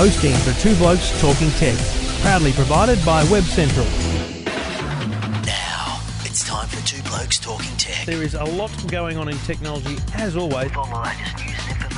hosting for Two Blokes Talking Tech, proudly provided by Web Central. Now, it's time for Two Blokes Talking Tech. There is a lot going on in technology, as always.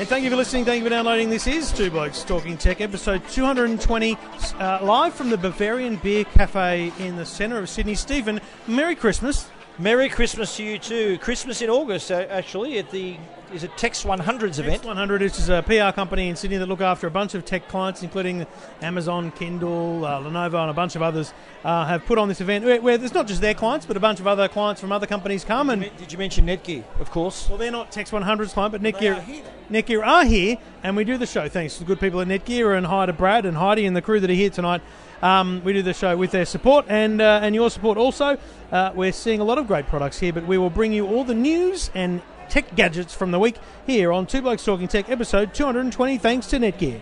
And thank you for listening. Thank you for downloading. This is Two Blokes Talking Tech, episode 220, uh, live from the Bavarian Beer Cafe in the centre of Sydney. Stephen, Merry Christmas. Merry Christmas to you too. Christmas in August, actually, at the is it Text100's event. X100 which is a PR company in Sydney that look after a bunch of tech clients, including Amazon, Kindle, uh, Lenovo, and a bunch of others, uh, have put on this event where, where there's not just their clients, but a bunch of other clients from other companies come. And Did you mention Netgear? Of course. well, they're not Text100's client, but Netgear. Netgear are here, and we do the show. Thanks to the good people at Netgear and hi to Brad and Heidi and the crew that are here tonight. Um, we do the show with their support and uh, and your support also. Uh, we're seeing a lot of great products here, but we will bring you all the news and tech gadgets from the week here on Two Blokes Talking Tech, episode 220. Thanks to Netgear.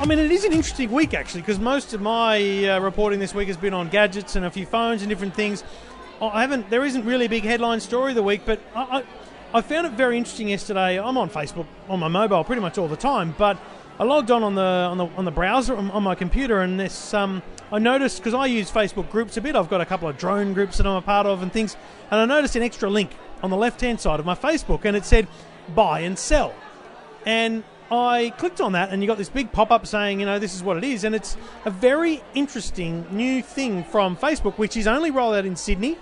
I mean, it is an interesting week actually, because most of my uh, reporting this week has been on gadgets and a few phones and different things. I haven't. There isn't really a big headline story of the week, but I, I, I found it very interesting yesterday. I'm on Facebook on my mobile pretty much all the time, but I logged on on the on the on the browser on, on my computer, and this um, I noticed because I use Facebook groups a bit. I've got a couple of drone groups that I'm a part of and things, and I noticed an extra link on the left hand side of my Facebook, and it said buy and sell. And I clicked on that, and you got this big pop up saying, you know, this is what it is. And it's a very interesting new thing from Facebook, which is only rolled out in Sydney.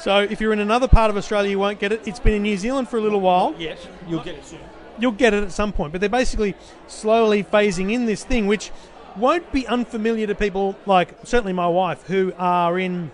So if you're in another part of Australia, you won't get it. It's been in New Zealand for a little while. Yes, you'll get it soon. You'll get it at some point. But they're basically slowly phasing in this thing, which won't be unfamiliar to people like certainly my wife, who are in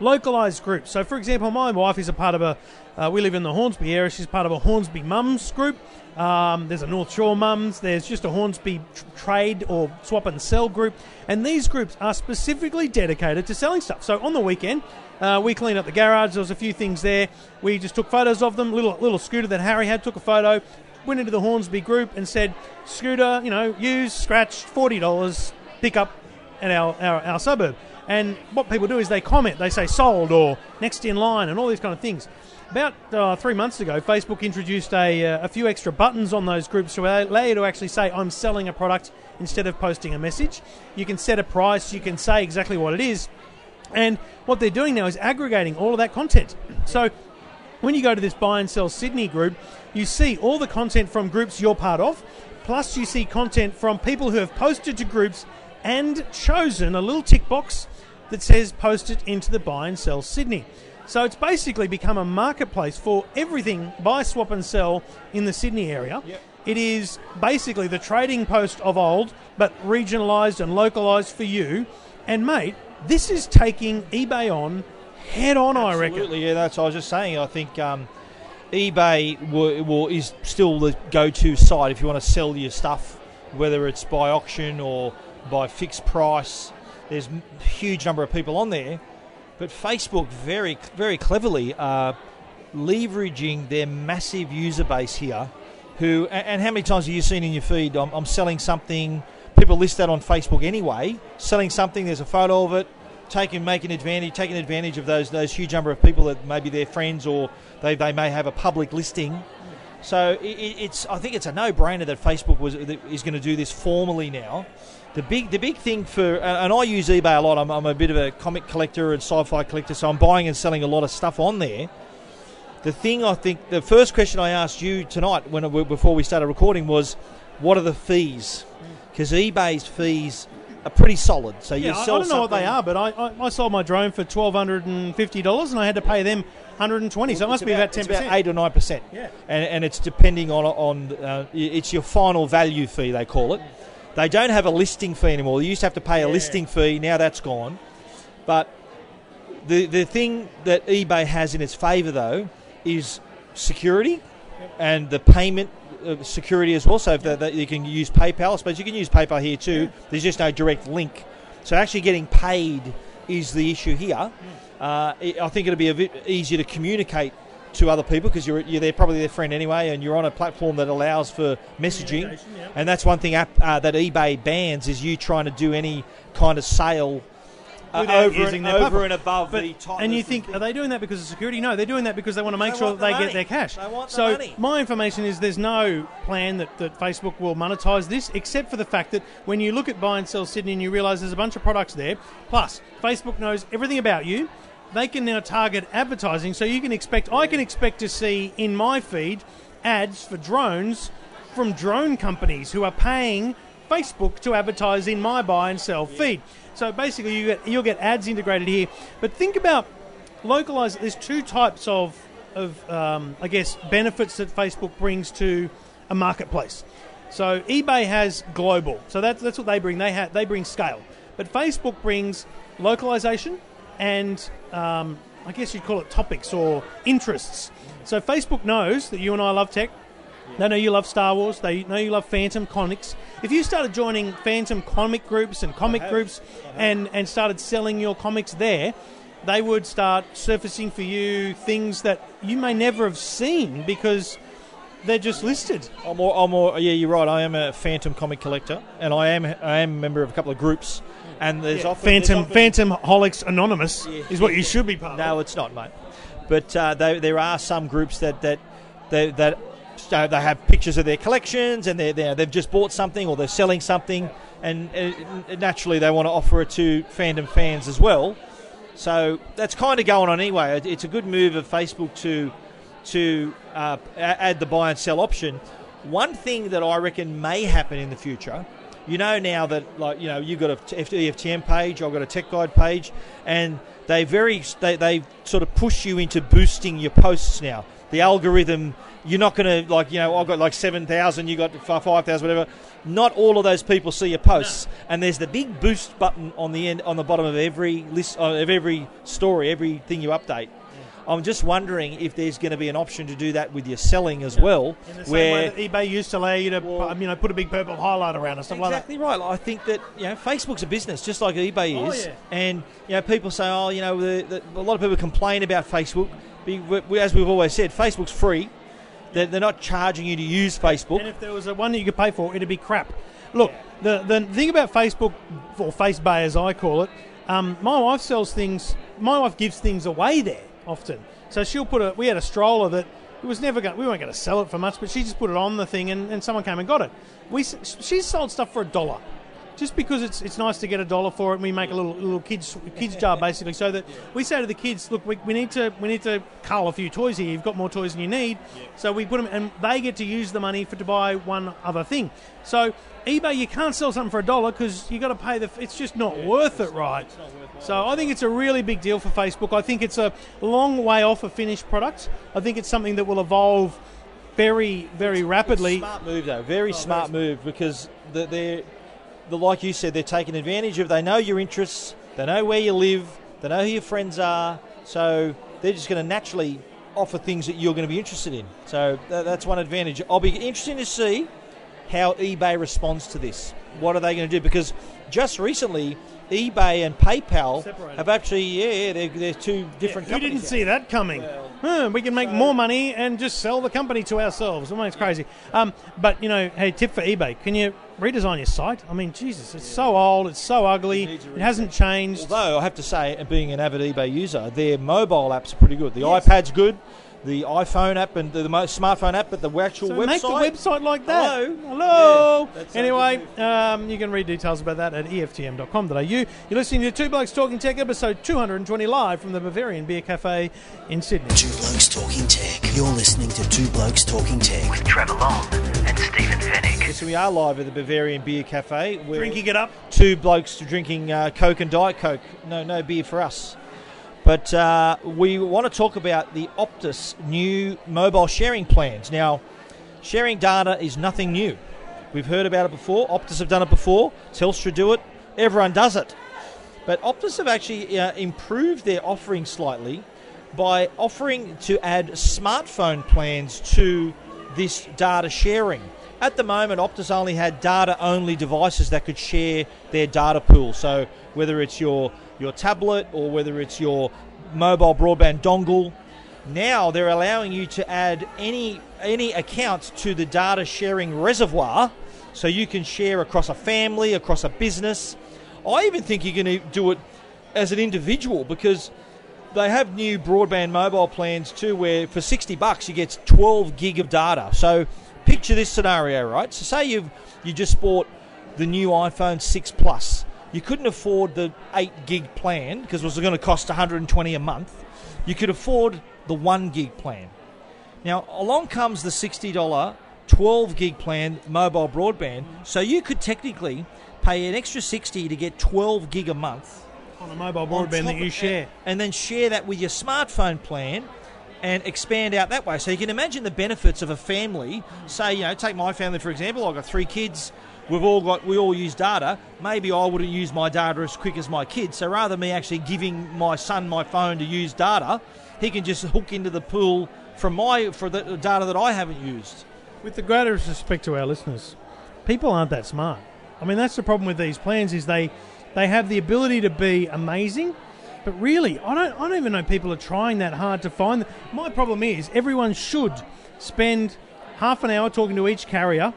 localized groups. So, for example, my wife is a part of a. Uh, we live in the Hornsby area. She's part of a Hornsby Mums group. Um, there's a North Shore Mums. There's just a Hornsby tr- trade or swap and sell group, and these groups are specifically dedicated to selling stuff. So on the weekend, uh, we cleaned up the garage. There was a few things there. We just took photos of them. Little little scooter that Harry had took a photo. Went into the Hornsby group and said, "Scooter, you know, used, scratched, forty dollars. Pick up at our, our, our suburb. And what people do is they comment, they say sold or next in line and all these kind of things. About uh, three months ago, Facebook introduced a, uh, a few extra buttons on those groups to allow you to actually say, I'm selling a product instead of posting a message. You can set a price, you can say exactly what it is. And what they're doing now is aggregating all of that content. So when you go to this buy and sell Sydney group, you see all the content from groups you're part of, plus you see content from people who have posted to groups and chosen a little tick box that says post it into the buy and sell Sydney. So it's basically become a marketplace for everything buy, swap, and sell in the Sydney area. It is basically the trading post of old, but regionalised and localised for you. And mate, this is taking eBay on head on, I reckon. Absolutely, yeah. That's what I was just saying. I think um, eBay will, will, is still the go-to site if you want to sell your stuff, whether it's by auction or by fixed price. There's a huge number of people on there, but Facebook very very cleverly are leveraging their massive user base here. Who and, how many times have you seen in your feed? I'm, I'm selling something. People list that on Facebook anyway. Selling something. There's a photo of it. Taking making advantage, taking advantage of those those huge number of people that maybe they're friends or they, they may have a public listing. So it, it- it's I think it's a no-brainer that Facebook was is going to do this formally now. The big the big thing for and I use eBay a lot. I'm, I'm a bit of a comic collector and sci-fi collector, so I'm buying and selling a lot of stuff on there. The thing I think the first question I asked you tonight when before we started recording was, what are the fees? Because eBay's fees are pretty solid. So you Yeah, I, I don't know what they are, but I, I, I sold my drone for twelve hundred and fifty dollars, and I had to pay them one hundred and twenty. So it must It's be about ten it's about percent. eight or nine percent. Yeah. and, and it's depending on on uh, it's your final value fee they call it. They don't have a listing fee anymore. You used to have to pay a Yeah. listing fee. Now that's gone. But the the thing that eBay has in its favour though is security and the payment uh, security as well. So if that, you can use PayPal, I suppose you can use PayPal here too. There's just no direct link. So actually getting paid is the issue here. Uh, I think it'll be a bit easier to communicate to other people because you're, you're there probably their friend anyway, and you're on a platform that allows for messaging. Yeah. And that's one thing app, uh, that eBay bans is you trying to do any kind of sale uh, over, using and, over and above But, the and you think, are they doing that because of security? No, they're doing that because they want to make They sure that the they money. get their cash. They want the so money. my information is there's no plan that, that Facebook will monetize this, except for the fact that when you look at buy and sell Sydney and you realise there's a bunch of products there. Plus, Facebook knows everything about you. They can now target advertising, so you can expect. I can expect to see in my feed ads for drones from drone companies who are paying Facebook to advertise in my buy and sell feed. So basically, you get, you'll get ads integrated here. But think about localized. There's two types of of um, I guess benefits that Facebook brings to a marketplace. So eBay has global. So that's that's what they bring. They ha- they bring scale. But Facebook brings localization and um, I guess you'd call it topics or interests. So Facebook knows that you and I love tech. They know you love Star Wars. They know you love Phantom comics. If you started joining Phantom comic groups and comic groups and, and started selling your comics there, they would start surfacing for you things that you may never have seen because they're just listed. I'm more, I'm more, yeah, you're right. I am a Phantom comic collector, and I am I am a member of a couple of groups. And there's often there's Phantom often- Phantom Holics Anonymous Yeah. is what you should be part No, of. it's not, mate. But uh, they, there are some groups that that they, that so they have pictures of their collections, and they're, they're they've just bought something or they're selling something, and uh, naturally they want to offer it to Phantom fans as well. So that's kind of going on anyway. It's a good move of Facebook to to uh, add the buy and sell option. One thing that I reckon may happen in the future, you know, now that like you know you've got a EFTM page, I've got a tech guide page, and they very they, they sort of push you into boosting your posts now. The algorithm, you're not going to like you know I've got like seven thousand, you got five thousand, whatever. Not all of those people see your posts, and there's the big boost button on the end on the bottom of every list of every story, everything you update. I'm just wondering if there's going to be an option to do that with your selling as well, In the same where eBay used to allow you to Well- you know put a big purple highlight around and stuff like that. Exactly right. I think that you know Facebook's a business, just like eBay Oh, is, yeah. and you know people say, oh, you know, the, the, a lot of people complain about Facebook. As we've always said, Facebook's free. They're, they're not charging you to use Facebook. And if there was a one that you could pay for, it'd be crap. Look, the the thing about Facebook, or FaceBay as I call it, um, my wife sells things. My wife gives things away there often. So she'll put a. We had a stroller that it was never going. We weren't going to sell it for much, but she just put it on the thing, and, and someone came and got it. We she's sold stuff for a dollar. Just because it's it's nice to get a dollar for it, and we make a little little kids kids jar basically, so that we say to the kids, look, we, we need to we need to cull a few toys here. You've got more toys than you need, so we put them, and they get to use the money for to buy one other thing. So eBay, you can't sell something for a dollar because you got to pay the. It's just not worth it, right? So I think it's a really big deal for Facebook. I think it's a long way off a finished product. I think it's something that will evolve very very rapidly. Smart move though, very oh, smart move because the, they're, the like you said, they're taking advantage of. They know your interests, they know where you live, they know who your friends are, so they're just going to naturally offer things that you're going to be interested in. So tha- that's one advantage. I'll be interested to see how eBay responds to this. What are they going to do? Because just recently, eBay and PayPal Separated. have actually, yeah, yeah they're, they're two different Who companies. didn't see that coming? Huh, we can make more money and just sell the company to ourselves. I mean, it's crazy. Um, but you know, hey, tip for eBay: can you redesign your site? I mean, Jesus, it's so old, it's so ugly, it hasn't changed. Although I have to say, being an avid eBay user, their mobile apps are pretty good. The Yes. iPad's good, the iPhone app and the, the smartphone app, but the actual So website. make the website like that. Hello. Hello. Yeah, anyway, um, you can read details about that at EFTM.com.au. You're listening to Two Blokes Talking Tech, episode 220, live from the Bavarian Beer Cafe in Sydney. Two Blokes Talking Tech. You're listening to Two Blokes Talking Tech. with Trevor Long and Stephen Fenech. Yes, we are live at the Bavarian Beer Cafe. We're Drinking it up. two blokes drinking uh, Coke and Diet Coke. No, no beer for us. But uh, we want to talk about the Optus new mobile sharing plans. Now, sharing data is nothing new. We've heard about it before. Optus have done it before. Telstra do it. Everyone does it. But Optus have actually uh, improved their offering slightly by offering to add smartphone plans to this data sharing. At the moment, Optus only had data only devices that could share their data pool. So whether it's your, your tablet or whether it's your mobile broadband dongle, now they're allowing you to add any any accounts to the data sharing reservoir so you can share across a family, across a business. I even think you can e- do it as an individual because they have new broadband mobile plans too where for 60 bucks you get 12 gig of data. So picture this scenario, right? So say you've you just bought the new iPhone 6 Plus. You couldn't afford the 8 gig plan because it was going to cost 120 a month. You could afford the 1 gig plan. Now, along comes the $60 12 gig plan mobile broadband, so you could technically pay an extra 60 to get 12 gig a month on a mobile broadband that you share. and then share that with your smartphone plan and expand out that way. So you can imagine the benefits of a family. Say, you know, take my family for example. I've got three kids. We've all got we all use data. Maybe I wouldn't use my data as quick as my kids. So rather than me actually giving my son my phone to use data, he can just hook into the pool from my for the data that I haven't used. With the greatest respect to our listeners, people aren't that smart. I mean, that's the problem with these plans is they they have the ability to be amazing, but really, I don't I don't even know people are trying that hard to find. Them. My problem is everyone should spend half an hour talking to each carrier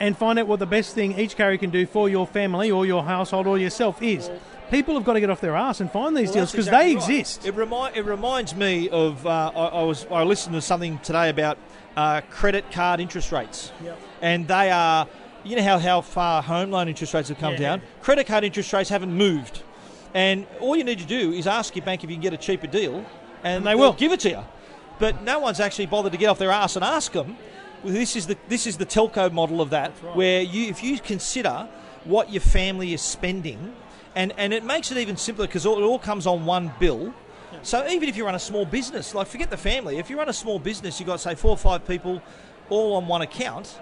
and find out what the best thing each carrier can do for your family or your household or yourself is. People have got to get off their ass and find these Well, deals because they right. exist. It, it reminds me of uh, I, I was I listened to something today about uh, credit card interest rates, and they are you know how how far home loan interest rates have come Yeah. down. Credit card interest rates haven't moved, and all you need to do is ask your bank if you can get a cheaper deal, and, they they'll will. give it to you. But no one's actually bothered to get off their ass and ask them. This is the this is the telco model of that, where you if you consider what your family is spending, and and it makes it even simpler because it all comes on one bill. So even if you run a small business, like forget the family, if you run a small business, you've got say four or five people, all on one account.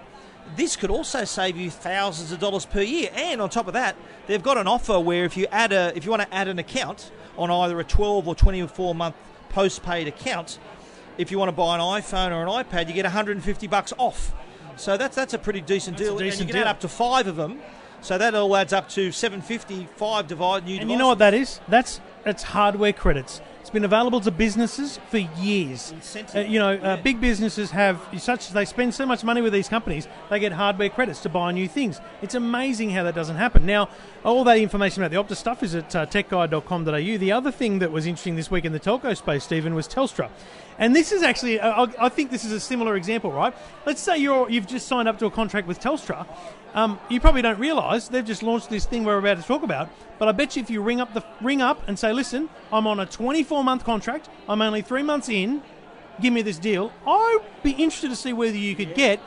This could also save you thousands of dollars per year, and on top of that, they've got an offer where if you add a if you want to add an account on either a 12 or 24 month postpaid account, if you want to buy an iPhone or an iPad, you get 150 bucks off. So that's that's a pretty decent That's deal, decent and you can add deal. up to five of them. So that all adds up to 750, five divide new And you know what that is? That's it's hardware credits. It's been available to businesses for years. Uh, you know, uh, big businesses have such they spend so much money with these companies, they get hardware credits to buy new things. It's amazing how that doesn't happen. Now, all that information about the Optus stuff is at uh, techguide.com.au. The other thing that was interesting this week in the telco space, Stephen, was Telstra. And this is actually, I think this is a similar example, right? Let's say you're, you've just signed up to a contract with Telstra. Um, you probably don't realise they've just launched this thing we're about to talk about. But I bet you if you ring up the ring up and say, "Listen, I'm on a 24 month contract. I'm only three months in. Give me this deal." I'd be interested to see whether you could get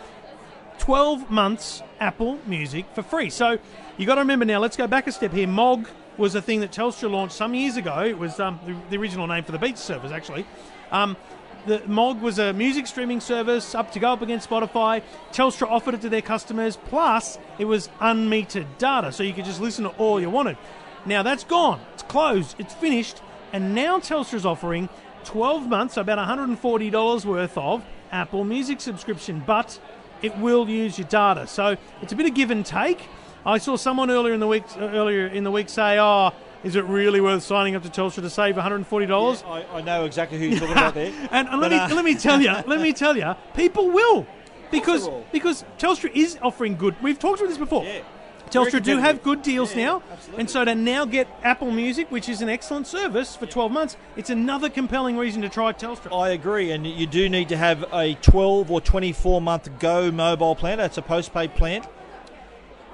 12 months Apple Music for free. So you got to remember now. Let's go back a step here. Mog was a thing that Telstra launched some years ago. It was um, the, the original name for the Beats service, actually. Um, the Mog was a music streaming service up to go up against Spotify. Telstra offered it to their customers. Plus, it was unmetered data, so you could just listen to all you wanted. Now that's gone. It's closed. It's finished. And now Telstra's offering 12 months, so about $140 worth of Apple Music subscription, but it will use your data. So it's a bit of give and take. I saw someone earlier in the week earlier in the week say, "Oh, is it really worth signing up to Telstra to save $140?" I, I know exactly who you're talking about there. And, and let me uh, let me tell you, let me tell you, people will because because Telstra is offering good. We've talked about this before. Yeah. Telstra do have good deals Yeah, now, absolutely. and so to now get Apple Music, which is an excellent service for 12 months, it's another compelling reason to try Telstra. I agree, and you do need to have a 12 or 24 month Go mobile plan. That's a postpaid plan,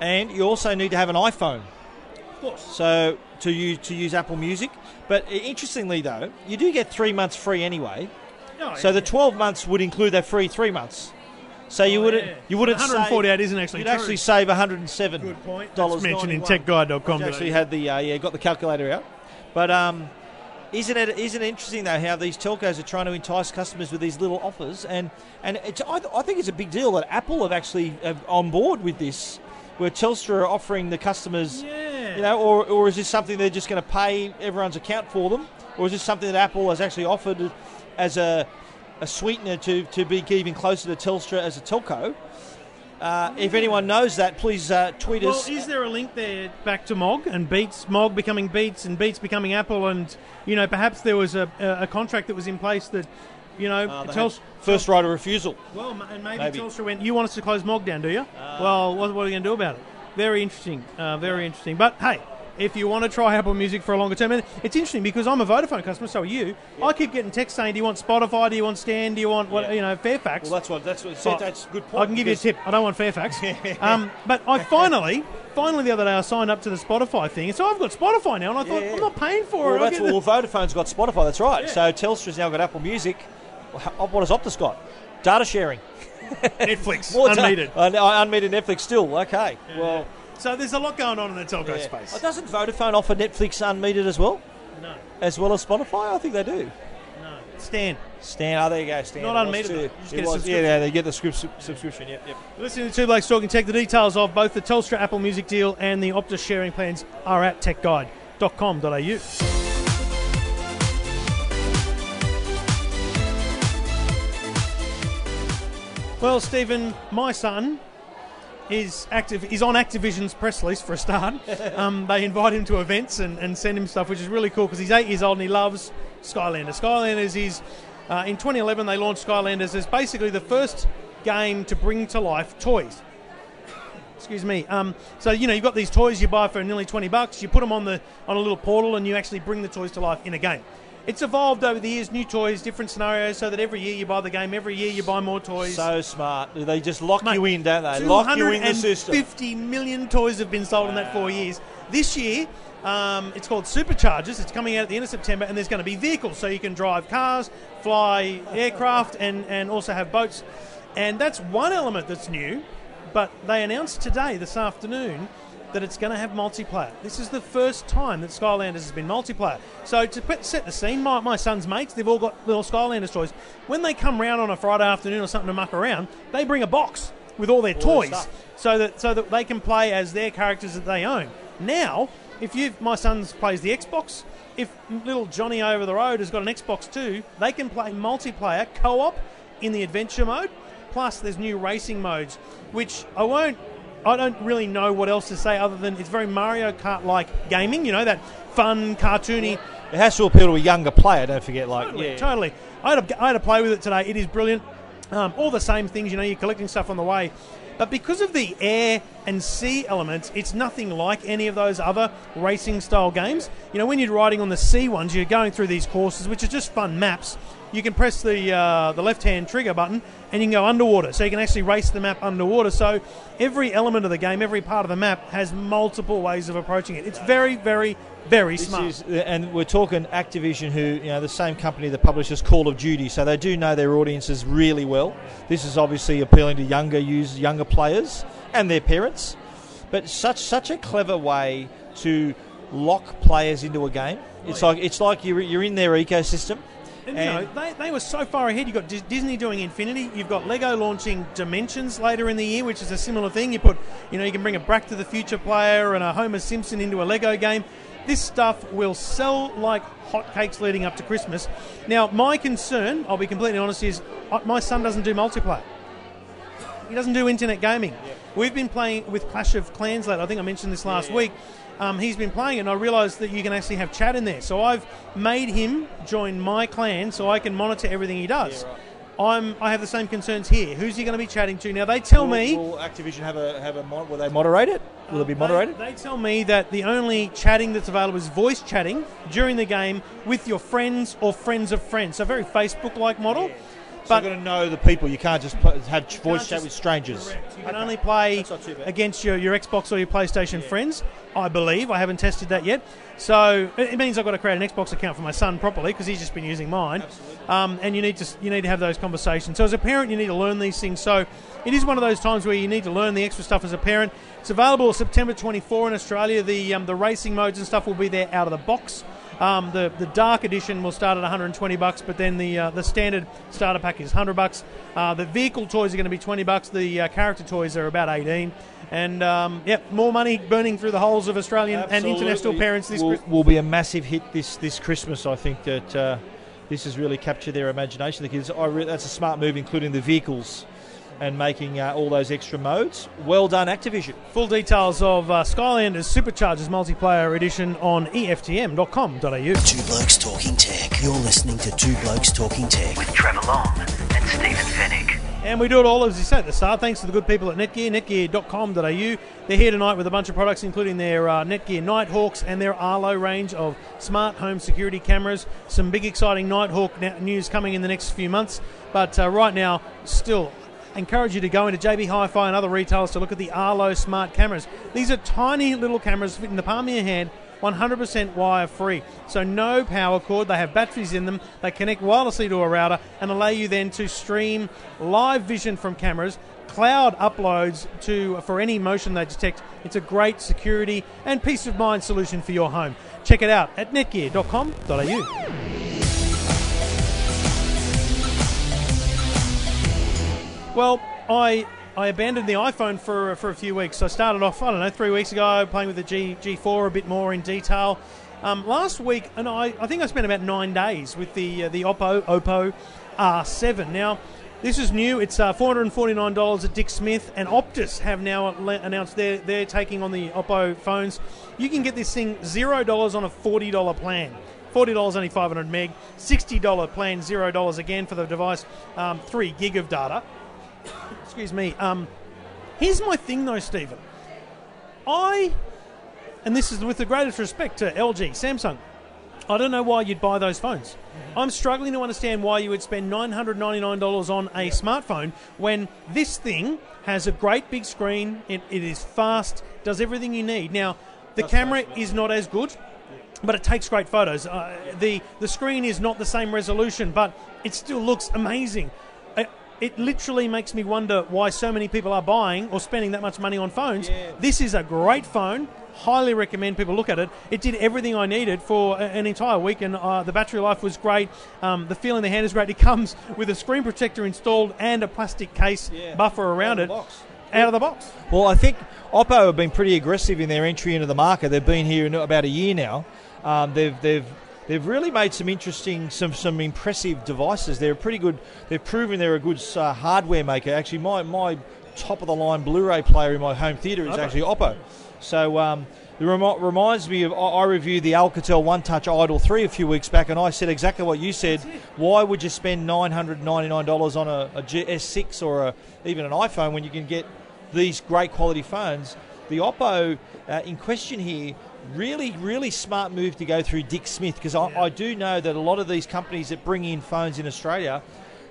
and you also need to have an iPhone. Of course. So to use to use Apple Music. But interestingly, though, you do get three months free anyway. So the 12 months would include that free three months. So you wouldn't Oh, yeah. you wouldn't 148 save, isn't actually you'd true. actually save 107 Good point. dollars mentioned in 91. techguide.com. Actually had the uh, yeah got the calculator out. But um, isn't it isn't it interesting though how these telcos are trying to entice customers with these little offers and and it's, I, I think it's a big deal that Apple have actually have on board with this, where Telstra are offering the customers. Yeah. You know, or, or is this something they're just going to pay everyone's account for them, or is this something that Apple has actually offered as a, a sweetener to, to be even closer to Telstra as a telco. Uh, if anyone knows that, please uh, tweet Well, us. is there a link there back to Mog and Beats, Mog becoming Beats and Beats becoming Apple, and you know perhaps there was a, a, contract that was in place that you know Uh, first right of refusal. Well, and maybe, Maybe. Telstra went, you want us to close Mog down, do you? well, what, what are we going to do about it? Very interesting. Uh, very interesting. But hey, if you want to try Apple Music for a longer term, and it's interesting because I'm a Vodafone customer, so are you. I keep getting texts saying, do you want Spotify? Do you want Stan? Do you want, what, Yeah. you know, Fairfax? Well, that's what that's what Oh, that's a good point. I can give you a tip. I don't want Fairfax. um, but I finally, finally the other day I signed up to the Spotify thing, and so I've got Spotify now, and I thought Yeah, yeah. I'm not paying for Well, it. That's the- well, Vodafone's got Spotify. That's right. Yeah. So Telstra's now got Apple Music. What has Optus got? Data sharing. Netflix da- unmetered. Uh, unmetered Netflix still. Okay. Well, So there's a lot going on in the telco yeah. space. Oh, doesn't Vodafone offer Netflix unmetered as well, No, as well as Spotify? I think they do. no. Stan, Stan, oh, there you go, Stan. Not unmetered, too. though. You just It get a was- subscription. Yeah, yeah, they get the script, subscription. Yep, yep. listening to Two Blokes Talking Tech, the details of both the Telstra Apple Music deal and the Optus sharing plans are at techguide.com.au. Well, Stephen, my son is active. He's on Activision's press release for a start. um, they invite him to events and, and send him stuff, which is really cool because he's eight years old and he loves Skylanders. Skylanders is uh, in 2011 they launched Skylanders as basically the first game to bring to life toys. Excuse me. Um, so you know you've got these toys you buy for nearly 20 bucks. You put them on the on a little portal and you actually bring the toys to life in a game. It's evolved over the years, new toys, different scenarios, so that every year you buy the game, every year you buy more toys. So smart. They just lock Mate, you in, don't they? Lock you in the system. 250 million toys have been sold in that four years. This year, um, it's called Superchargers. It's coming out at the end of September, and there's going to be vehicles, so you can drive cars, fly aircraft, and, and also have boats. And that's one element that's new. But they announced today, this afternoon, that it's going to have multiplayer. This is the first time that Skylanders has been multiplayer. So to put, set the scene, my, my son's mates, they've all got little Skylanders toys. When they come round on a Friday afternoon or something to muck around, they bring a box with all their All toys so that so that they can play as their characters that they own. Now, if you my son plays the Xbox, if little Johnny over the road has got an Xbox too, they can play multiplayer co-op in the adventure mode. Plus, there's new racing modes, which I won't. I don't really know what else to say other than it's very Mario Kart-like gaming. You know that fun, cartoony. It has to appeal to a younger player. Don't forget, like Totally, yeah. totally. I had, a, I had to play with it today. It is brilliant. Um, all the same things, you know, you're collecting stuff on the way. But because of the air and sea elements, it's nothing like any of those other racing style games. You know, when you're riding on the sea ones, you're going through these courses, which are just fun maps. You can press the uh, the left hand trigger button and you can go underwater, so you can actually race the map underwater. So every element of the game, every part of the map, has multiple ways of approaching it. It's very, very, very This smart. is, and we're talking Activision, who you know the same company that publishes Call of Duty, so they do know their audiences really well. This is obviously appealing to younger users, younger players, and their parents. But such such a clever way to lock players into a game. It's like it's like you're you're in their ecosystem. And, you know, they, they were so far ahead. You've got Dis- Disney doing Infinity. You've got Lego launching Dimensions later in the year, which is a similar thing. You put, you know, you can bring a Back to the Future player and a Homer Simpson into a Lego game. This stuff will sell like hotcakes leading up to Christmas. Now, my concern, I'll be completely honest, is uh, my son doesn't do multiplayer. He doesn't do internet gaming. We've been playing with Clash of Clans lately. I think I mentioned this last week. Um, he's been playing it, and I realised that you can actually have chat in there. So I've made him join my clan so I can monitor everything he does. I'm, I have the same concerns here. Who's he going to be chatting to? Now, they tell me. Will Activision have a have a mod- will they moderate it? Will it be moderated? They, they tell me that the only chatting that's available is voice chatting during the game with your friends or friends of friends. So, very Facebook like model. So you've got to know the people. You can't just pl- have ch- voice chat with strangers. Correct. You can only play That's not too bad. against your, your Xbox or your PlayStation friends, I believe. I haven't tested that yet. So it it means I've got to create an Xbox account for my son properly because he's just been using mine. Um, and you need to you need to have those conversations. So as a parent, you need to learn these things. So it is one of those times where you need to learn the extra stuff as a parent. It's available September 24 in Australia. The um, the racing modes and stuff will be there out of the box. Um, the the dark edition will start at 120 bucks, but then the uh, the standard starter pack is 100 bucks. Uh, the vehicle toys are going to be 20 bucks. The uh, character toys are about 18. And um, yep, more money burning through the holes of Australian and international parents this will, will be a massive hit this this Christmas. I think that uh, this has really captured their imagination. The kids, I re- that's a smart move, including the vehicles and making uh, all those extra modes. Well done, Activision. Full details of uh, Skylanders Superchargers multiplayer edition on EFTM.com.au. Two Blokes Talking Tech. You're listening to Two Blokes Talking Tech. With Trevor Long and Stephen Fenech. And we do it all, as you said at the start, thanks to the good people at Netgear, netgear.com.au. They're here tonight with a bunch of products, including their uh, Netgear Nighthawks and their Arlo range of smart home security cameras. Some big, exciting Nighthawk news coming in the next few months. But uh, right now, still encourage you to go into JB Hi-Fi and other retailers to look at the Arlo smart cameras. These are tiny little cameras fit in the palm of your hand 100% wire free. So no power cord. They have batteries in them. They connect wirelessly to a router and allow you then to stream live vision from cameras, cloud uploads to for any motion they detect. It's a great security and peace of mind solution for your home. Check it out at netgear.com.au. Well, I I abandoned the iPhone for for a few weeks. I started off I don't know three weeks ago playing with the G G4 a bit more in detail. Um, last week, and I, I think I spent about nine days with the uh, the Oppo Oppo R7. Now, this is new. It's uh, four hundred and forty nine dollars at Dick Smith, and Optus have now announced they're they're taking on the Oppo phones. You can get this thing zero dollars on a forty dollar plan. Forty dollars only five hundred meg. Sixty dollar plan zero dollars again for the device. Um, three gig of data. Excuse me. Um, here's my thing though, Stephen. I, and this is with the greatest respect to LG, Samsung. I don't know why you'd buy those phones. I'm struggling to understand why you would spend $999 on a smartphone when this thing has a great big screen, it, it is fast, does everything you need. Now, the camera is not as good, but it takes great photos. Uh, the the screen is not the same resolution, but it still looks amazing. It, it literally makes me wonder why so many people are buying or spending that much money on phones. This is a great phone. Highly recommend people look at it. It did everything I needed for an entire week, and uh, the battery life was great. Um, the feel in the hand is great. It comes with a screen protector installed and a plastic case buffer around it. box. Out of the box. Well, I think Oppo have been pretty aggressive in their entry into the market. They've been here in about a year now. Um, they've they've they've really made some interesting, some some impressive devices. They're pretty good. They've proven they're a good uh, hardware maker. Actually, my my top of the line Blu-ray player in my home theater is actually Oppo. So. Um, it remi- reminds me of I reviewed the Alcatel One Touch Idol 3 a few weeks back, and I said exactly what you said. Why would you spend $999 on a, a GS6 or a, even an iPhone when you can get these great quality phones? The Oppo uh, in question here, really, really smart move to go through Dick Smith because I, I do know that a lot of these companies that bring in phones in Australia,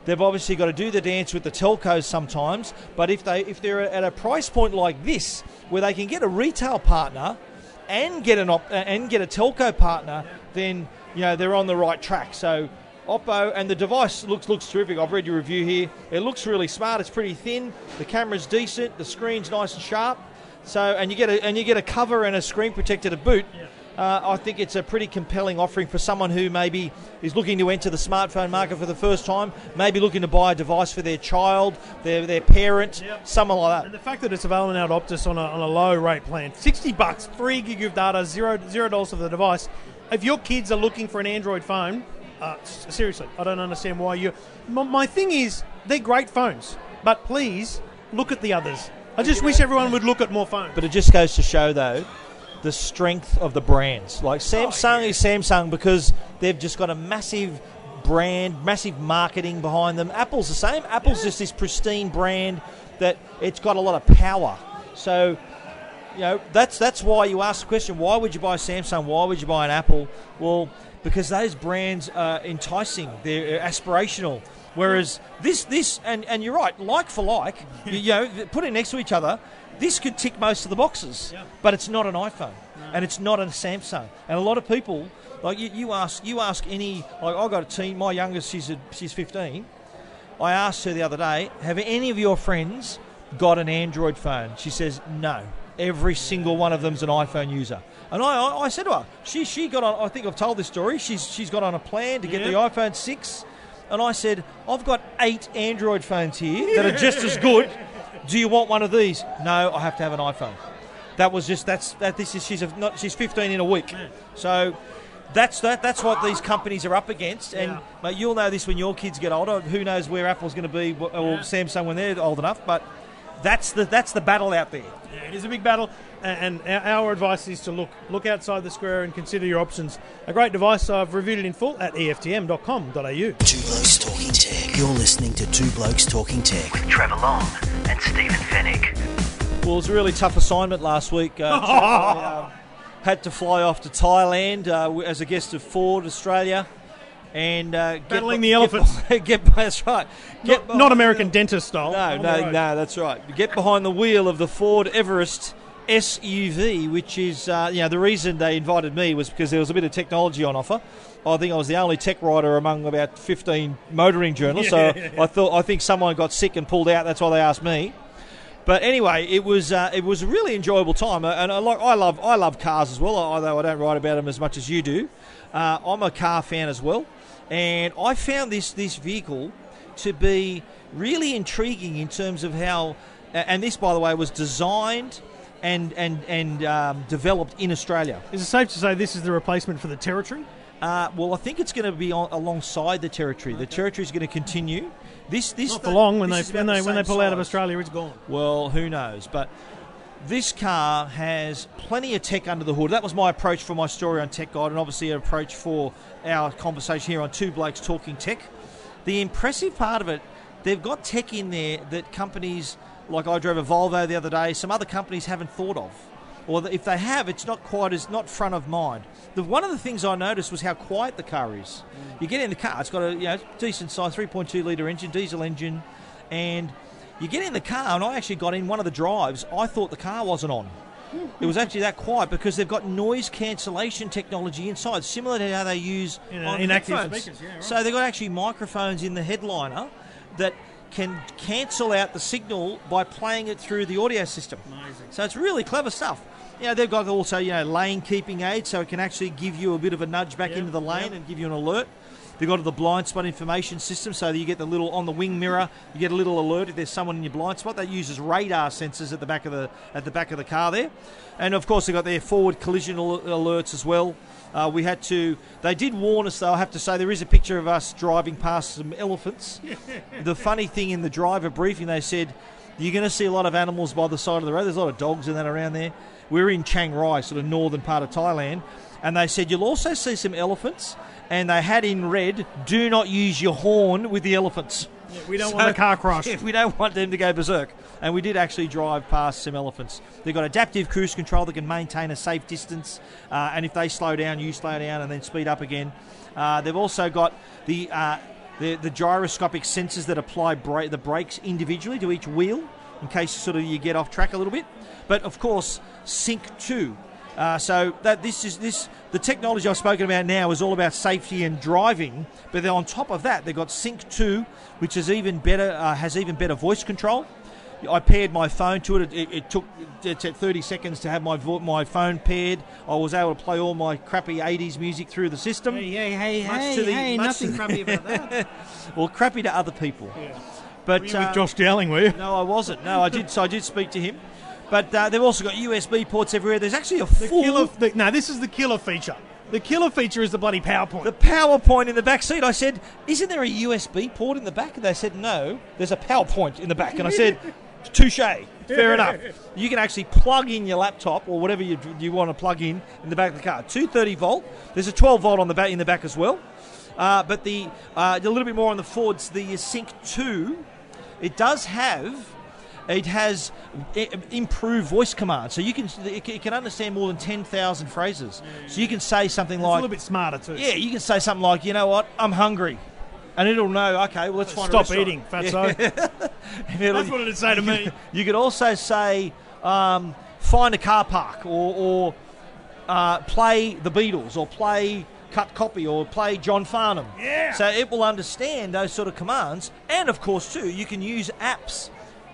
they've obviously got to do the dance with the telcos sometimes. But if they if they're at a price point like this, where they can get a retail partner and get an op- and get a telco partner, then you know they're on the right track. So. Oppo and the device looks looks terrific. I've read your review here. It looks really smart. It's pretty thin. The camera's decent. The screen's nice and sharp. So and you get a and you get a cover and a screen protector to boot. Uh, I think it's a pretty compelling offering for someone who maybe is looking to enter the smartphone market for the first time, maybe looking to buy a device for their child, their their parent, someone like that. And the fact that it's available now at Optus on a, on a low rate plan, 60 bucks, 3 gig of data, zero, zero dollars for the device. If your kids are looking for an Android phone, uh, seriously, I don't understand why you. My, my thing is, they're great phones, but please look at the others. I just wish everyone would look at more phones. But it just goes to show, though, the strength of the brands. Like oh, Samsung is Samsung because they've just got a massive brand, massive marketing behind them. Apple's the same. Apple's just this pristine brand that it's got a lot of power. So, you know, that's that's why you ask the question: Why would you buy Samsung? Why would you buy an Apple? Well, because those brands are enticing. They're aspirational. Whereas this, this, and, and you're right, like for like, you, you know, put it next to each other, this could tick most of the boxes, but it's not an iPhone and it's not a Samsung. And a lot of people, like you, you ask, you ask any, like I got a teen, my youngest, she's a, she's 15. I asked her the other day, have any of your friends got an Android phone? She says no. Every single one of them's an iPhone user. And I, I, I said to her, she, she got on. I think I've told this story. She's she's got on a plan to get Yeah. the iPhone six. And I said, I've got eight Android phones here that are just as good. Do you want one of these? No, I have to have an iPhone. That was just that's that. This is she's a, not she's 15 in a week. So that's that. That's what these companies are up against, and Yeah. mate, you'll know this when your kids get older. Who knows where Apple's going to be, or Yeah. Samsung when they're old enough? But that's the that's the battle out there. Yeah, it is a big battle, and our- our advice is to look look outside the square and consider your options. A great device. I've reviewed it in full at eftm.com.au. Two Blokes Talking Tech. You're listening to Two Blokes Talking Tech. with Trevor Long and Stephen Fenech. Well, it was a really tough assignment last week. Uh, I, um, had to fly off to Thailand uh, as a guest of Ford Australia, and uh, Battling the elephants. be- Get, that's right. Get Not, not American dentist style. No, no, no. That's right. Get behind the wheel of the Ford Everest SUV, which is, uh, you know, the reason they invited me was because there was a bit of technology on offer. I think I was the only tech writer among about 15 motoring journalists. so I thought I think someone got sick and pulled out. That's why they asked me. But anyway, it was uh, it was a really enjoyable time, Uh, and I, like I love I love cars as well. Although I don't write about them as much as you do, uh, I'm a car fan as well, and I found this this vehicle to be really intriguing in terms of how, and this by the way was designed and and and um, developed in Australia. Is it safe to say this is the replacement for the Territory? Uh, well, I think it's going to be on, alongside the territory. The territory is going to continue. This this Not for long. When they when they the when they pull out of. Australia, it's gone. Well, who knows? But this car has plenty of tech under the hood. That was my approach for my story on Tech Guide, and obviously an approach for our conversation here on Two Blokes Talking Tech. The impressive part of it, they've got tech in there that companies like I drove a Volvo the other day, some other companies haven't thought of. Or if they have, it's not quite as not front of mind. The, one of the things I noticed was how quiet the car is. You get in the car, it's got a you know, decent size 3.2 litre engine, diesel engine, and you get in the car, and I actually got in one of the drives. I thought the car wasn't on. It was actually that quiet because they've got noise cancellation technology inside, similar to how they use In- on in active headphones. speakers, yeah, right. So they've got actually microphones in the headliner that can cancel out the signal by playing it through the audio system. Amazing. So it's really clever stuff. You know, they've got also you know lane keeping aid, so it can actually give you a bit of a nudge back Yep, into the lane yep. and give you an alert. They've got the blind spot information system, so that you get the little on the wing mirror. You get a little alert if there's someone in your blind spot. That uses radar sensors at the back of the at the back of the car there, and of course they've got their forward collision al- alerts as well. Uh, we had to. They did warn us, though. I have to say there is a picture of us driving past some elephants. the funny thing in the driver briefing, they said you're going to see a lot of animals by the side of the road. There's a lot of dogs and that around there. We're in Chiang Rai, sort of northern part of Thailand, and they said you'll also see some elephants. And they had in red, "Do not use your horn with the elephants." Yeah, we don't So- want a car crash. Yeah, we don't want them to go berserk. And we did actually drive past some elephants. They've got adaptive cruise control that can maintain a safe distance. Uh, and if they slow down, you slow down and then speed up again. Uh, they've also got the, uh, the the gyroscopic sensors that apply bra- the brakes individually to each wheel in case sort of you get off track a little bit. But of course, Sync 2. Uh, so that this is this the technology I've spoken about now is all about safety and driving. But then on top of that, they've got Sync 2, which is even better uh, has even better voice control. I paired my phone to it. It, it took it's at 30 seconds to have my vo- my phone paired. I was able to play all my crappy 80s music through the system. Hey, hey, hey, Much hey, to the- hey, much nothing to- crappy about that. Well, crappy to other people. But Were you uh, with Josh Dowling, were you? no, I wasn't. No, I did. So I did speak to him. But uh, they've also got USB ports everywhere. There's actually a The full killer, the, no, this is the killer feature. The killer feature is the bloody PowerPoint. The PowerPoint in the back seat. I said, "Isn't there a USB port in the back?" And they said, "No, there's a PowerPoint in the back." And I said, "Touche, fair enough. You can actually plug in your laptop or whatever you, you want to plug in in the back of the car. 230 volt. There's a 12 volt on the back in the back as well. Uh, but the uh, a little bit more on the Fords. The Sync 2, it does have." It has improved voice command, so you can it can- understand more than ten thousand phrases. So you can say something it's a little bit smarter too. yeah, you can say something like, you know what, I'm hungry. And it'll know, okay, well, let's find a Stop eating, fatso. It'll- That's what it'd say to me. You could also say, um, find a car park or, or uh, play the Beatles or play cut copy or play John Farnham. Yeah. So it will understand those sort of commands. And of course, too, you can use apps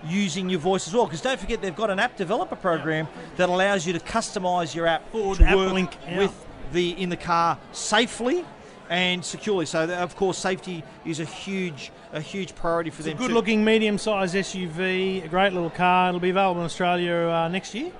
using your voice as well. Because don't forget, they've got an app developer program that allows you to customize your app Forward to app work link, yeah. with the in the car safely and securely. So that, of course, safety is a huge a huge priority for It's a them. good-looking, medium sized SUV, a great little car. It'll be available in Australia uh, next year.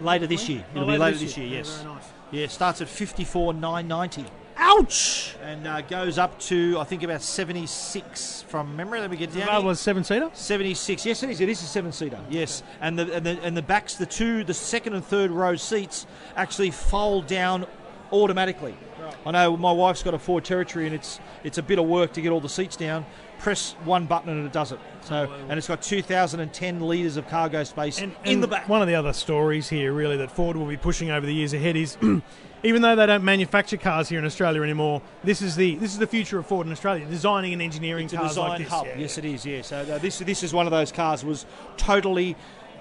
later this year. Oh, It'll be later this year. Yeah, Yes. very nice. Yeah, starts at fifty four nine ninety. Ouch! and uh, goes up to I think about 76 from memory. Let me get down. That here. was seven seater. 76. Yes, it is. It is a seven seater. Yes, and the, and the and the backs, the two, the second and third row seats actually fold down automatically. I know my wife's got a Ford Territory, and it's it's a bit of work to get all the seats down. Press one button and it does it. So, and it's got 2,010 litres of cargo space And, in and the back. One of the other stories here, really, that Ford will be pushing over the years ahead is, even though they don't manufacture cars here in Australia anymore, this is the this is the future of Ford in Australia, designing and engineering It's cars design like this. hub. Yeah, yes, it is. Yeah. So uh, this this is one of those cars was totally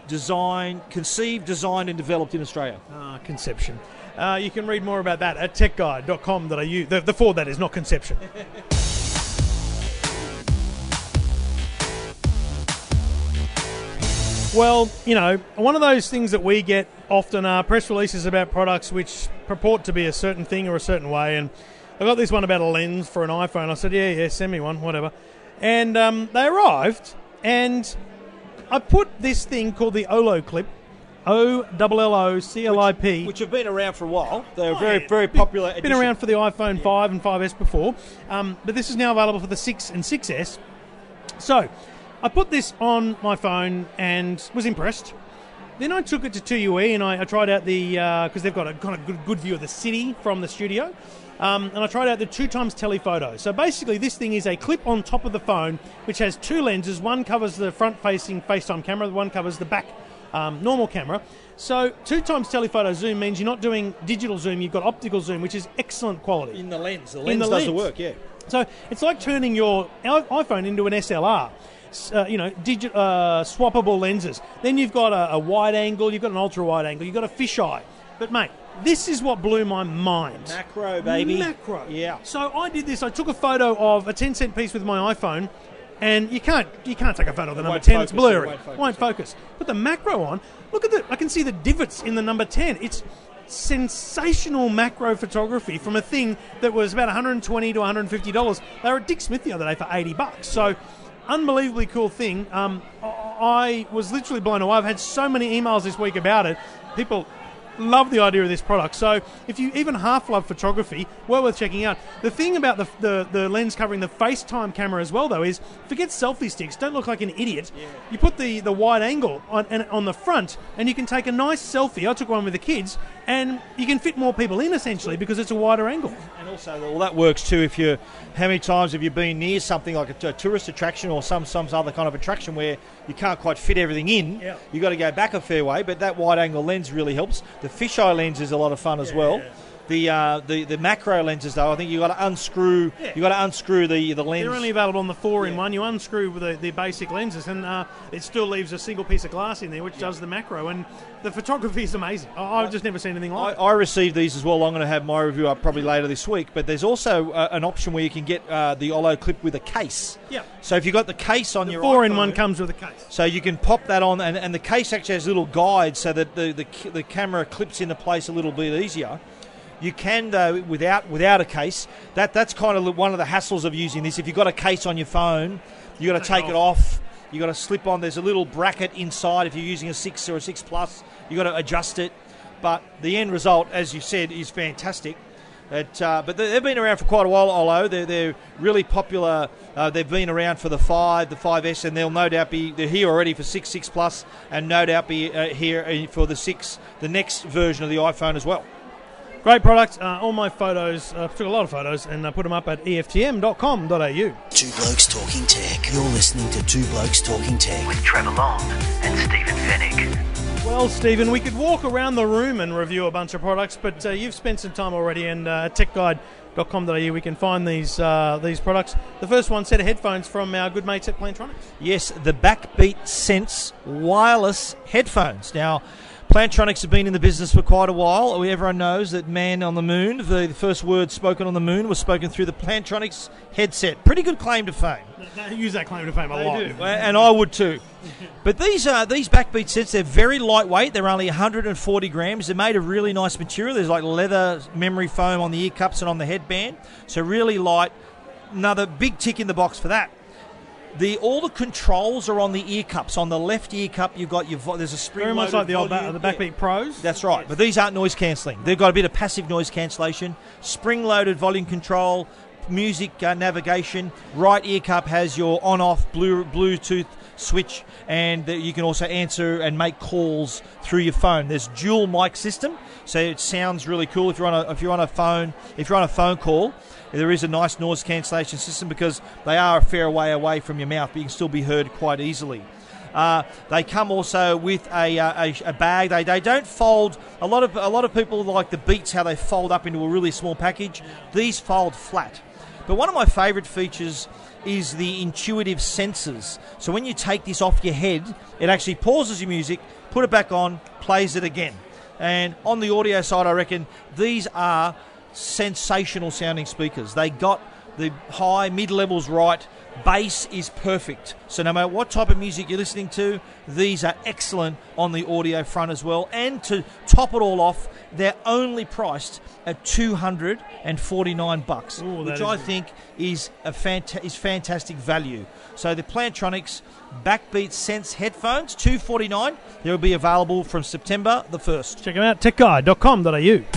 designed, conceived, designed, and developed in Australia. Ah, conception. Uh, you can read more about that at techguide.com.au. The, the Ford, that is, not conception. well, you know, one of those things that we get often are press releases about products which purport to be a certain thing or a certain way. And I got this one about a lens for an iPhone. I said, yeah, yeah, send me one, whatever. And um, they arrived, and I put this thing called the olloclip. O L L O C L I P. which have been around for a while. They're Oh, very, very Been- popular. Been edition. around for the iPhone 5 and 5S before, um, but this is now available for the 6 and 6S. So, I put this on my phone and was impressed. Then I took it to 2UE and I, I tried out the because they've got a kind of good, good view of the city from the studio. Um, and I tried out the two times telephoto. So basically, this thing is a clip on top of the phone, which has two lenses. One covers the front-facing FaceTime camera. the One covers the back um, normal camera. So two times telephoto zoom means you're not doing digital zoom. You've got optical zoom, which is excellent quality. in the lens. The lens the does the work. Yeah. So it's like turning your iPhone into an SLR. Uh, you know, digi- uh, swappable lenses. Then you've got a, a wide angle, you've got an ultra wide angle, you've got a fisheye. But mate, this is what blew my mind. Macro, baby. Macro. Yeah. So I did this. I took a photo of a 10 cent piece with my iPhone, and you can't you can't take a photo of the number won't 10. it's focus, it blurry. won't focus, yeah. Put the macro on. Look at the. I can see the divots in the number 10. It's sensational macro photography from a thing that was about 120 to 150 dollars. They were at Dick Smith the other day for 80 bucks. So. Unbelievably cool thing. Um, I was literally blown away. I've had so many emails this week about it. People love the idea of this product. So if you even half love photography, well worth checking out. The thing about the, the, the lens covering the FaceTime camera as well, though, is forget selfie sticks. Don't look like an idiot. You put the, the wide angle on, and, on the front, and you can take a nice selfie. I took one with the kids, and you can fit more people in essentially because it's a wider angle. And also, well, that works too. If you, how many times have you been near something like a, a tourist attraction or some some other kind of attraction where you can't quite fit everything in? Yeah. You got to go back a fair way, but that wide angle lens really helps. The fisheye lens is a lot of fun as well. The, uh, the the macro lenses though, I think you got to unscrew. Yeah. You got to unscrew the the lens. They're only available on the four in Yeah. one. You unscrew the, the basic lenses, and uh, it still leaves a single piece of glass in there, which does the macro. And the photography is amazing. I, I've just never seen anything I, like it. I received these as well. I'm going to have my review up probably later this week. But there's also uh, an option where you can get uh, the olloclip with a case. Yeah. So if you've got the case on The your four in one comes with a case. So you can pop that on, and, and the case actually has little guides so that the, the, the camera clips into place a little bit easier. You can though without without a case. That that's kind of one of the hassles of using this. If you've got a case on your phone, you got to take it off. You got to slip on. There's a little bracket inside. If you're using a six or a six plus, you got to adjust it. But the end result, as you said, is fantastic. It, uh, but they- they've been around for quite a while, Olo. They're, they're really popular. Uh, they've been around for the 5, the 5S, and they'll no doubt be, they're here already for 6, 6 Plus, and no doubt be uh, here for the 6, the next version of the iPhone as well. Great product. Uh, all my photos, uh, took a lot of photos, and I put them up at EFTM.com.au. Two Blokes Talking Tech. You're listening to Two Blokes Talking Tech. with Trevor Long and Stephen Fenech. Well, Stephen, we could walk around the room and review a bunch of products, but uh, you've spent some time already, and uh, at techguide.com.au we can find these uh, these products. The first one, set of headphones from our good mates at Plantronics. Yes, the Backbeat Sense wireless headphones. Now, Plantronics have been in the business for quite a while. Everyone knows that man on the moon, the, the first word spoken on the moon was spoken through the Plantronics headset. Pretty good claim to fame. They use that claim to fame a lot. and I would too. But these are these Backbeat Sense. They're very lightweight. They're only 140 grams. They're made of really nice material. There's like leather memory foam on the ear cups and on the headband. So really light. Another big tick in the box for that. The all the controls are on the ear cups. On the left ear cup, you've got your vo- there's a spring. Very much like the old ba- the Backbeat Pros. That's right. But these aren't noise cancelling. They've got a bit of passive noise cancellation, spring loaded volume control, music uh, navigation. Right ear cup has your on off blue, Bluetooth switch, and that you can also answer and make calls through your phone. There's dual mic system, so it sounds really cool if you're on a if you're on a phone if you're on a phone call. There is a nice noise cancellation system because they are a fair way away from your mouth, but you can still be heard quite easily. Uh, they come also with a, uh, a, a bag. They, they don't fold. A lot of a lot of people like the Beats how they fold up into a really small package. These fold flat. But one of my favourite features is the intuitive senses. So when you take this off your head, it actually pauses your music, put it back on, plays it again. And on the audio side, I reckon these are sensational sounding speakers. They got the high, mid levels right. Bass is perfect. So no matter what type of music you're listening to, these are excellent on the audio front as well. And to top it all off, they're only priced at 249 bucks, Ooh, which I I a- think is a fanta- is fantastic value. So the Plantronics Backbeat Sense headphones, 249. They will be available from September the 1st. Check them out, techguide.com.au.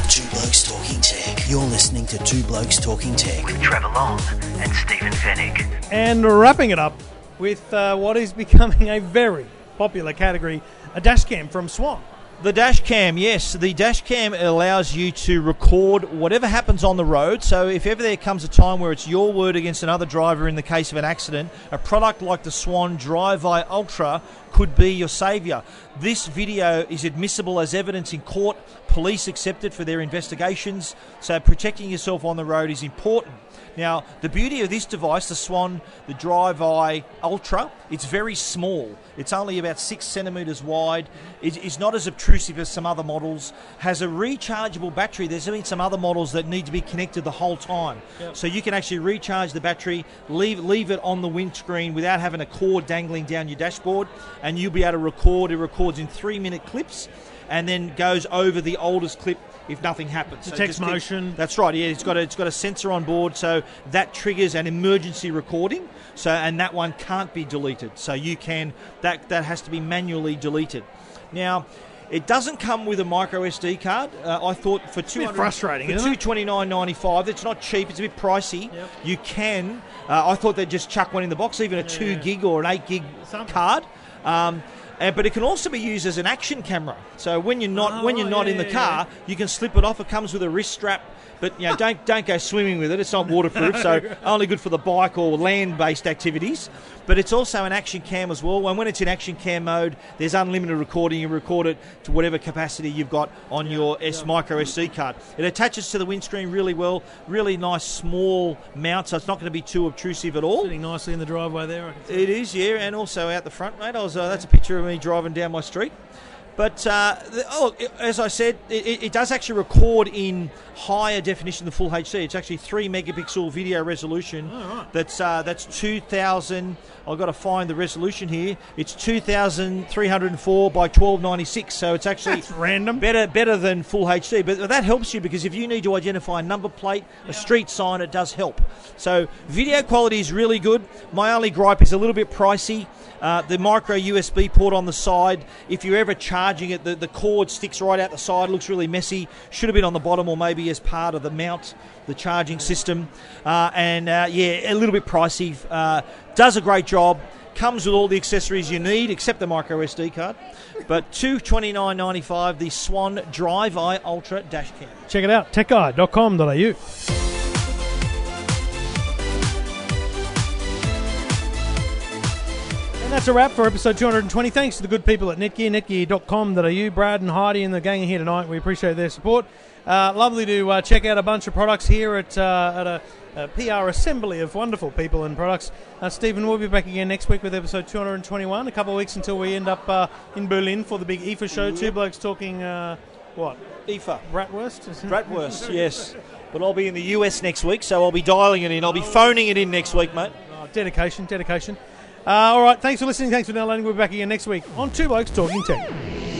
Two Blokes Talking Tech. You're listening to Two Blokes Talking Tech. with Trevor Long and Stephen Fenech. And wrapping it up with uh, what is becoming a very popular category, a dash cam from Swann. The dash cam, yes. The dash cam allows you to record whatever happens on the road. So if ever there comes a time where it's your word against another driver in the case of an accident, a product like the Swann Drive Eye Ultra could be your saviour. This video is admissible as evidence in court. Police accept it for their investigations. So protecting yourself on the road is important. Now, the beauty of this device, the Swann, the Drive Eye Ultra, it's very small. It's only about six centimeters wide. It is not as obtrusive as some other models. Has a rechargeable battery. There's been some other models that need to be connected the whole time. So you can actually recharge the battery, leave leave it on the windscreen without having a cord dangling down your dashboard, and you'll be able to record. It records in three minute clips, and then goes over the oldest clip if nothing happens. So Detects keep- motion. that's right. Yeah, it's got a, it's got a sensor on board, so that triggers an emergency recording. So and that one can't be deleted. So you can that that has to be manually deleted. Now. It doesn't come with a micro SD card. Uh, I thought for two frustrating, for two twenty nine ninety five. It's not cheap. It's a bit pricey. You can. Uh, I thought they'd just chuck one in the box, even a two gig or an eight gig Something. card. Um, and, but it can also be used as an action camera. So when you're not Oh, when you're oh, not yeah, in the yeah, car, you can slip it off. It comes with a wrist strap, but you know don't don't go swimming with it. It's not waterproof, so only good for the bike or land-based activities. But it's also an action cam as well. And when it's in action cam mode, there's unlimited recording. You record it to whatever capacity you've got on your S micro SD card. It attaches to the windscreen really well. Really nice small mount, so it's not going to be too obtrusive at all. Sitting nicely in the driveway there. I can see. It is, yeah, and also out the front, mate. I was, uh, that's a picture of me driving down my street. But uh, the, oh, as I said, it, it does actually record in higher definition than full HD. It's actually three megapixel video resolution. That's uh, that's two thousand. I've got to find the resolution here. It's two thousand three hundred and four by twelve ninety six. So it's actually That's random. better better than full HD. But that helps you because if you need to identify a number plate, a street sign, it does help. So video quality is really good. My only gripe is a little bit pricey. Uh, the micro USB port on the side, if you're ever charging it, the, the cord sticks right out the side, looks really messy. Should have been on the bottom or maybe as part of the mount, the charging system. Uh, and uh, yeah, a little bit pricey. Does a great job. Comes with all the accessories you need except the micro SD card. But two twenty nine ninety five, the Swann Drive Eye Ultra dash cam. Check it out, techguide.com.au. And that's a wrap for episode 220. Thanks to the good people at Netgear, netgear.com.au. Brad and Heidi and the gang are here tonight. We appreciate their support. Uh, lovely to uh, check out a bunch of products here at, uh, at a, a PR assembly of wonderful people and products. Uh, Stephen, we'll be back again next week with episode 221. A couple of weeks until we end up uh, in Berlin for the big IFA show. Two blokes talking, uh, what, IFA. bratwurst? Bratwurst, yes. But I'll be in the US next week, so I'll be dialing it in. I'll be phoning it in next week, mate. Oh, dedication, dedication. Uh, all right, thanks for listening. Thanks for downloading. We'll be back again next week on Two Blokes Talking Tech.